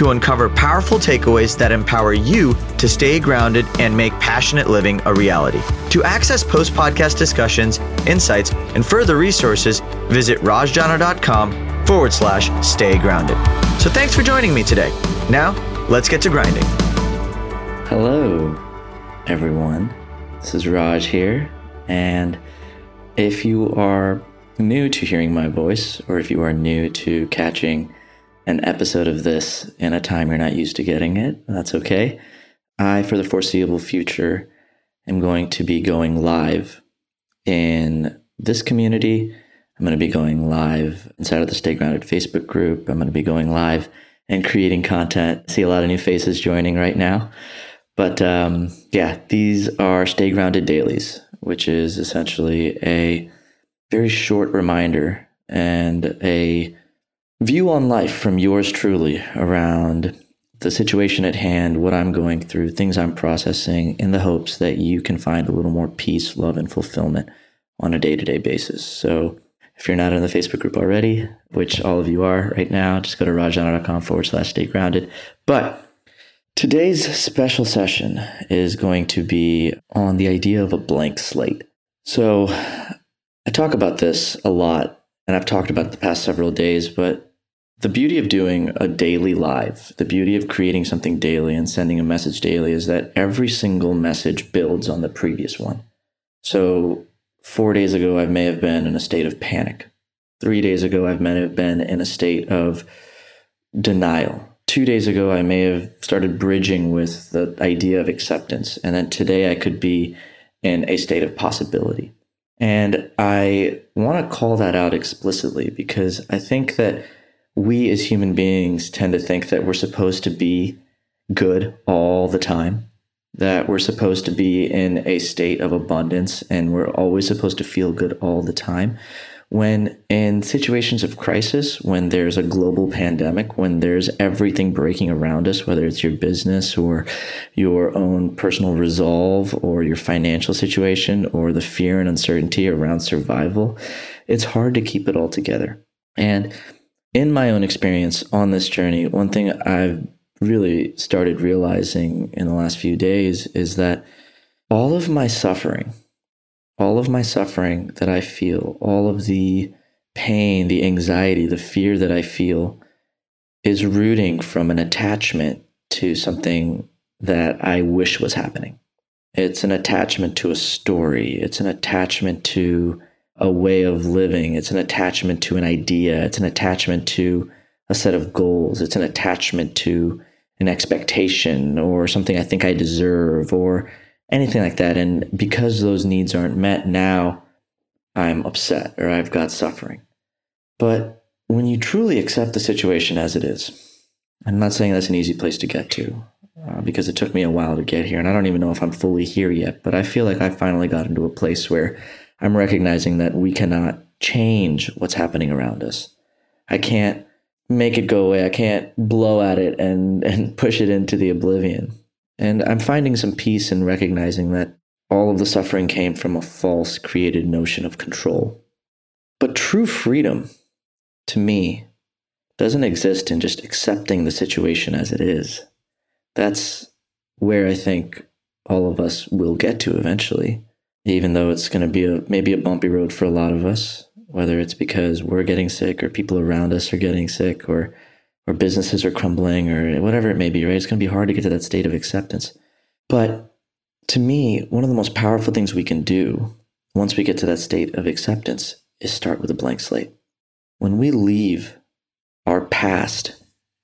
to uncover powerful takeaways that empower you to stay grounded and make passionate living a reality. To access post podcast discussions, insights, and further resources, visit rajjana.com forward slash stay grounded. So thanks for joining me today. Now, let's get to grinding. Hello, everyone. This is Raj here. And if you are new to hearing my voice, or if you are new to catching an episode of this in a time you're not used to getting it, that's okay. I, for the foreseeable future, am going to be going live in this community I'm going to be going live inside of the Stay Grounded Facebook group. I'm going to be going live and creating content. I see a lot of new faces joining right now. But um, yeah, these are Stay Grounded Dailies, which is essentially a very short reminder and a view on life from yours truly around the situation at hand, what I'm going through, things I'm processing, in the hopes that you can find a little more peace, love, and fulfillment on a day to day basis. So if you're not in the Facebook group already, which all of you are right now, just go to rajjana.com forward slash stay grounded. But today's special session is going to be on the idea of a blank slate. So I talk about this a lot, and I've talked about it the past several days, but the beauty of doing a daily live, the beauty of creating something daily and sending a message daily is that every single message builds on the previous one. So Four days ago, I may have been in a state of panic. Three days ago, I may have been in a state of denial. Two days ago, I may have started bridging with the idea of acceptance. And then today, I could be in a state of possibility. And I want to call that out explicitly because I think that we as human beings tend to think that we're supposed to be good all the time that we're supposed to be in a state of abundance and we're always supposed to feel good all the time. When in situations of crisis, when there's a global pandemic, when there's everything breaking around us, whether it's your business or your own personal resolve or your financial situation or the fear and uncertainty around survival, it's hard to keep it all together. And in my own experience on this journey, one thing I've really started realizing in the last few days is that all of my suffering, all of my suffering that I feel, all of the pain, the anxiety, the fear that I feel is rooting from an attachment to something that I wish was happening. It's an attachment to a story. It's an attachment to a way of living. It's an attachment to an idea. It's an attachment to a set of goals. It's an attachment to an expectation or something I think I deserve or anything like that. And because those needs aren't met now, I'm upset or I've got suffering. But when you truly accept the situation as it is, I'm not saying that's an easy place to get to uh, because it took me a while to get here. And I don't even know if I'm fully here yet, but I feel like I finally got into a place where I'm recognizing that we cannot change what's happening around us. I can't make it go away. I can't blow at it and and push it into the oblivion. And I'm finding some peace in recognizing that all of the suffering came from a false created notion of control. But true freedom, to me, doesn't exist in just accepting the situation as it is. That's where I think all of us will get to eventually, even though it's going to be a maybe a bumpy road for a lot of us whether it's because we're getting sick or people around us are getting sick or or businesses are crumbling or whatever it may be, right? It's going to be hard to get to that state of acceptance. But to me, one of the most powerful things we can do once we get to that state of acceptance is start with a blank slate. When we leave our past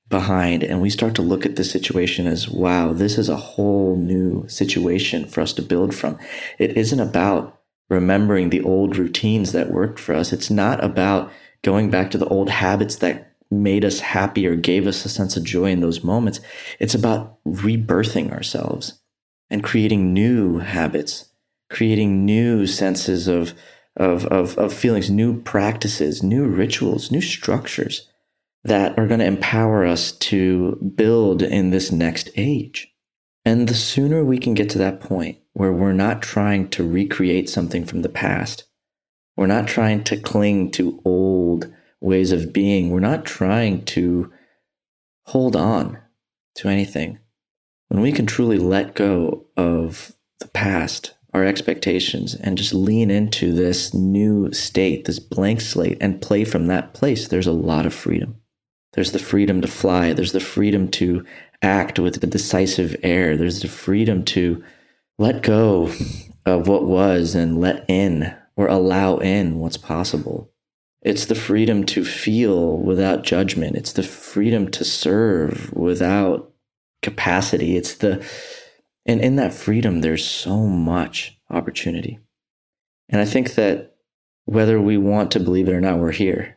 behind and we start to look at the situation as, wow, this is a whole new situation for us to build from. It isn't about remembering the old routines that worked for us. It's not about going back to the old habits that made us happy or gave us a sense of joy in those moments. It's about rebirthing ourselves. and creating new habits, creating new senses of, of, of, of feelings, new practices, new rituals, new structures that are going to empower us to build in this next age. And the sooner we can get to that point where we're not trying to recreate something from the past, we're not trying to cling to old ways of being, we're not trying to hold on to anything. When we can truly let go of the past, our expectations, and just lean into this new state, this blank slate, and play from that place, there's a lot of freedom. There's the freedom to fly. There's the freedom to act with a decisive air. There's the freedom to let go of what was and let in or allow in what's possible. It's the freedom to feel without judgment. It's the freedom to serve without capacity. It's the, and in that freedom, there's so much opportunity. And I think that whether we want to believe it or not, we're here.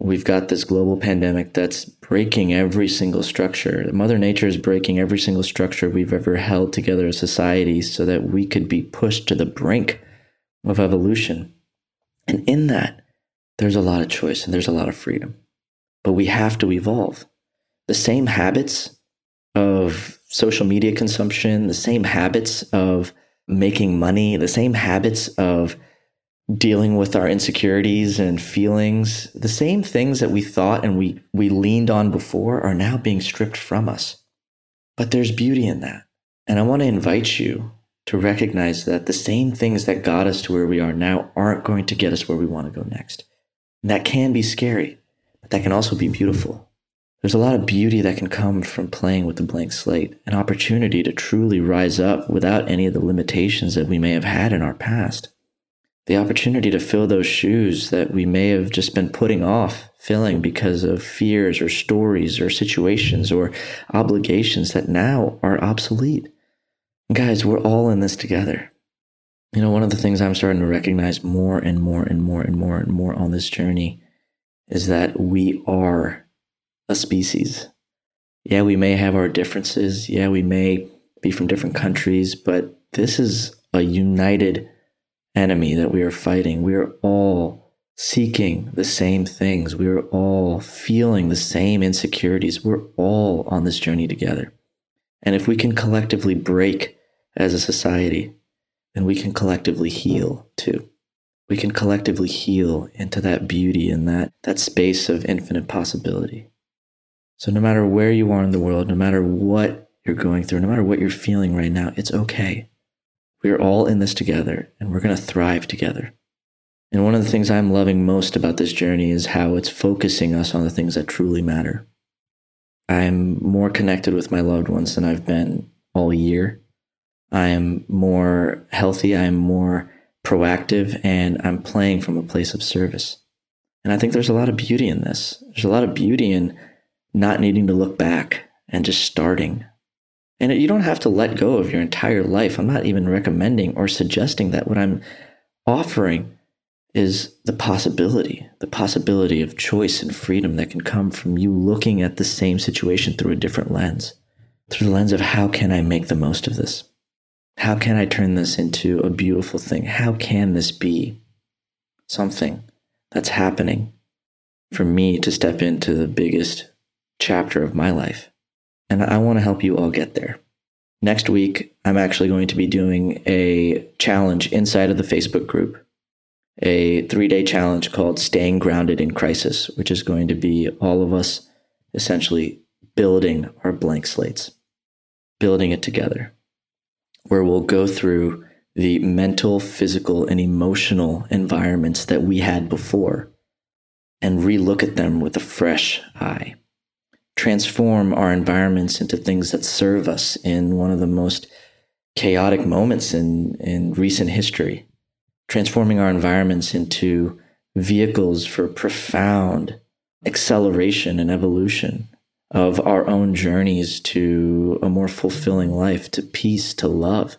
We've got this global pandemic that's breaking every single structure. Mother Nature is breaking every single structure we've ever held together as society so that we could be pushed to the brink of evolution. And in that, there's a lot of choice and there's a lot of freedom. But we have to evolve. The same habits of social media consumption, the same habits of making money, the same habits of dealing with our insecurities and feelings, the same things that we thought and we, we leaned on before are now being stripped from us. But there's beauty in that. And I want to invite you to recognize that the same things that got us to where we are now aren't going to get us where we want to go next. And that can be scary, but that can also be beautiful. There's a lot of beauty that can come from playing with a blank slate, an opportunity to truly rise up without any of the limitations that we may have had in our past the opportunity to fill those shoes that we may have just been putting off filling because of fears or stories or situations or obligations that now are obsolete. Guys, we're all in this together. You know, one of the things I'm starting to recognize more and more and more and more and more on this journey is that we are a species. Yeah, we may have our differences. Yeah, we may be from different countries, but this is a united enemy that we are fighting. We are all seeking the same things. We are all feeling the same insecurities. We're all on this journey together. And if we can collectively break as a society, then we can collectively heal too. We can collectively heal into that beauty and that, that space of infinite possibility. So, no matter where you are in the world, no matter what you're going through, no matter what you're feeling right now, it's okay. We're all in this together and we're going to thrive together. And one of the things I'm loving most about this journey is how it's focusing us on the things that truly matter. I'm more connected with my loved ones than I've been all year. I am more healthy. I am more proactive and I'm playing from a place of service. And I think there's a lot of beauty in this. There's a lot of beauty in not needing to look back and just starting and you don't have to let go of your entire life. I'm not even recommending or suggesting that. What I'm offering is the possibility, the possibility of choice and freedom that can come from you looking at the same situation through a different lens, through the lens of how can I make the most of this? How can I turn this into a beautiful thing? How can this be something that's happening for me to step into the biggest chapter of my life? And I want to help you all get there. Next week, I'm actually going to be doing a challenge inside of the Facebook group, a three day challenge called Staying Grounded in Crisis, which is going to be all of us essentially building our blank slates, building it together, where we'll go through the mental, physical, and emotional environments that we had before and relook at them with a fresh eye transform our environments into things that serve us in one of the most chaotic moments in, in recent history, transforming our environments into vehicles for profound acceleration and evolution of our own journeys to a more fulfilling life, to peace, to love.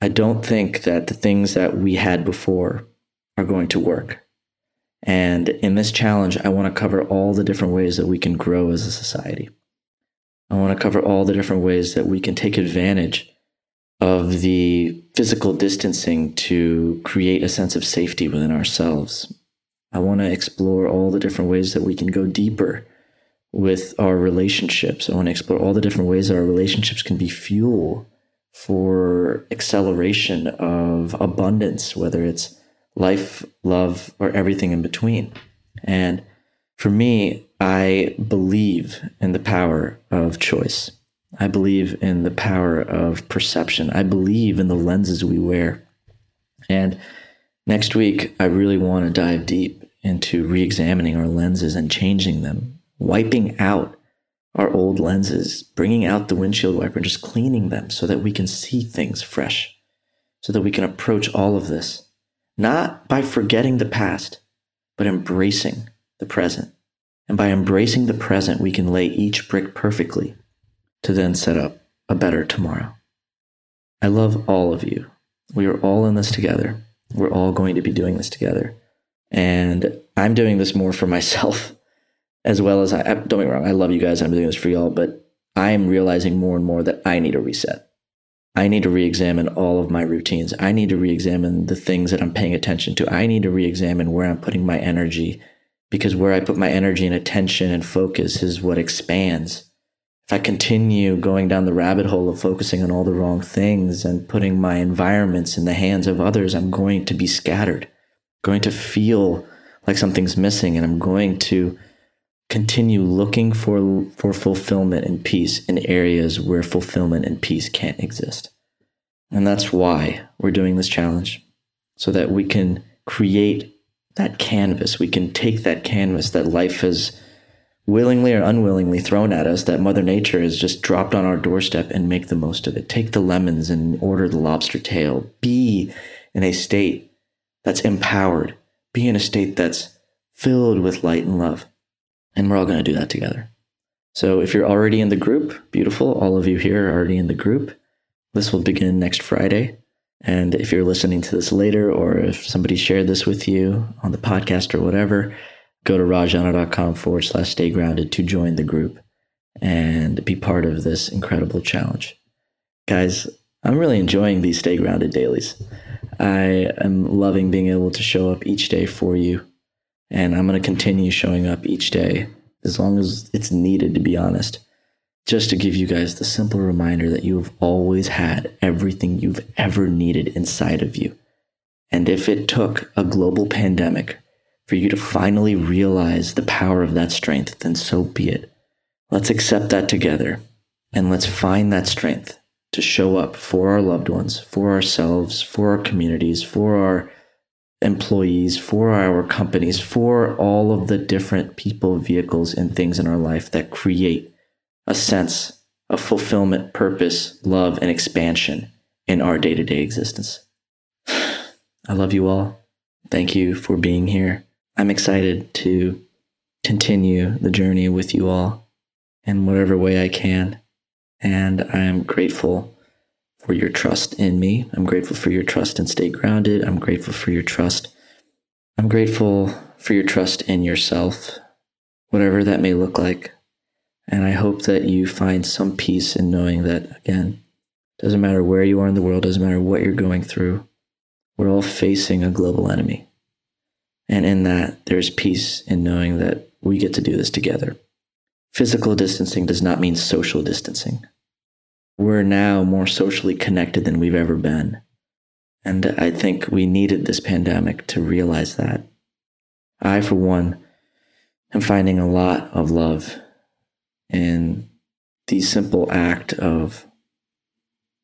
I don't think that the things that we had before are going to work. And in this challenge, I want to cover all the different ways that we can grow as a society. I want to cover all the different ways that we can take advantage of the physical distancing to create a sense of safety within ourselves. I want to explore all the different ways that we can go deeper with our relationships. I want to explore all the different ways that our relationships can be fuel for acceleration of abundance, whether it's life, love, or everything in between. And for me, I believe in the power of choice. I believe in the power of perception. I believe in the lenses we wear. And next week, I really want to dive deep into re examining our lenses and changing them, wiping out our old lenses, bringing out the windshield wiper and just cleaning them so that we can see things fresh, so that we can approach all of this, not by forgetting the past, but embracing the present. And by embracing the present, we can lay each brick perfectly to then set up a better tomorrow. I love all of you. We are all in this together. We're all going to be doing this together. And I'm doing this more for myself as well as I, don't get me wrong, I love you guys. I'm doing this for y'all, but I am realizing more and more that I need a reset. I need to re examine all of my routines. I need to re examine the things that I'm paying attention to. I need to re examine where I'm putting my energy because where I put my energy and attention and focus is what expands. If I continue going down the rabbit hole of focusing on all the wrong things and putting my environments in the hands of others, I'm going to be scattered, going to feel like something's missing, and I'm going to continue looking for for fulfillment and peace in areas where fulfillment and peace can't exist. And that's why we're doing this challenge so that we can create that canvas. We can take that canvas that life has willingly or unwillingly thrown at us, that Mother Nature has just dropped on our doorstep and make the most of it. Take the lemons and order the lobster tail. Be in a state that's empowered. Be in a state that's filled with light and love. And we're all going to do that together. So if you're already in the group, beautiful. All of you here are already in the group. This will begin next Friday. And if you're listening to this later, or if somebody shared this with you on the podcast or whatever, go to rajjana.com forward slash stay grounded to join the group and be part of this incredible challenge. Guys, I'm really enjoying these stay grounded dailies. I am loving being able to show up each day for you. And I'm going to continue showing up each day as long as it's needed, to be honest just to give you guys the simple reminder that you have always had everything you've ever needed inside of you. And if it took a global pandemic for you to finally realize the power of that strength, then so be it. Let's accept that together and let's find that strength to show up for our loved ones, for ourselves, for our communities, for our employees, for our companies, for all of the different people, vehicles, and things in our life that create a sense of fulfillment, purpose, love, and expansion in our day to day existence. I love you all. Thank you for being here. I'm excited to continue the journey with you all in whatever way I can. And I'm grateful for your trust in me. I'm grateful for your trust in Stay Grounded. I'm grateful for your trust. I'm grateful for your trust in yourself, whatever that may look like. And I hope that you find some peace in knowing that, again, doesn't matter where you are in the world, doesn't matter what you're going through, we're all facing a global enemy. And in that, there's peace in knowing that we get to do this together. Physical distancing does not mean social distancing. We're now more socially connected than we've ever been. And I think we needed this pandemic to realize that. I, for one, am finding a lot of love in the simple act of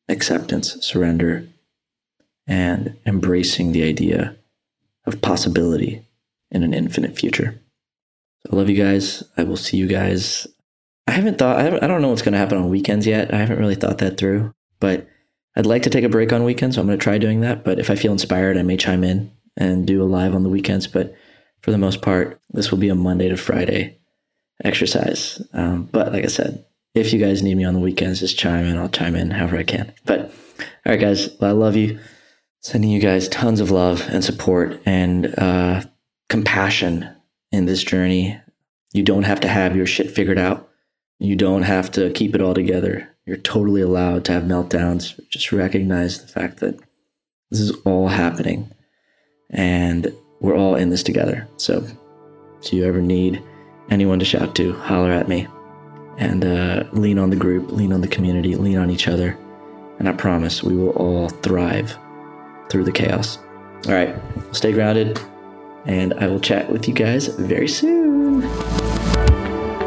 acceptance, surrender, and embracing the idea of possibility in an infinite future. I love you guys. I will see you guys. I haven't thought, I, haven't, I don't know what's going to happen on weekends yet. I haven't really thought that through, but I'd like to take a break on weekends. So I'm going to try doing that. But if I feel inspired, I may chime in and do a live on the weekends. But for the most part, this will be a Monday to Friday exercise. Um, but like I said, if you guys need me on the weekends, just chime in. I'll chime in however I can. But all right, guys, I love you. Sending you guys tons of love and support and uh, compassion in this journey. You don't have to have your shit figured out. You don't have to keep it all together. You're totally allowed to have meltdowns. Just recognize the fact that this is all happening and we're all in this together. So, if you ever need anyone to shout to, holler at me and uh, lean on the group, lean on the community, lean on each other. And I promise we will all thrive through the chaos. All right, stay grounded, and I will chat with you guys very soon.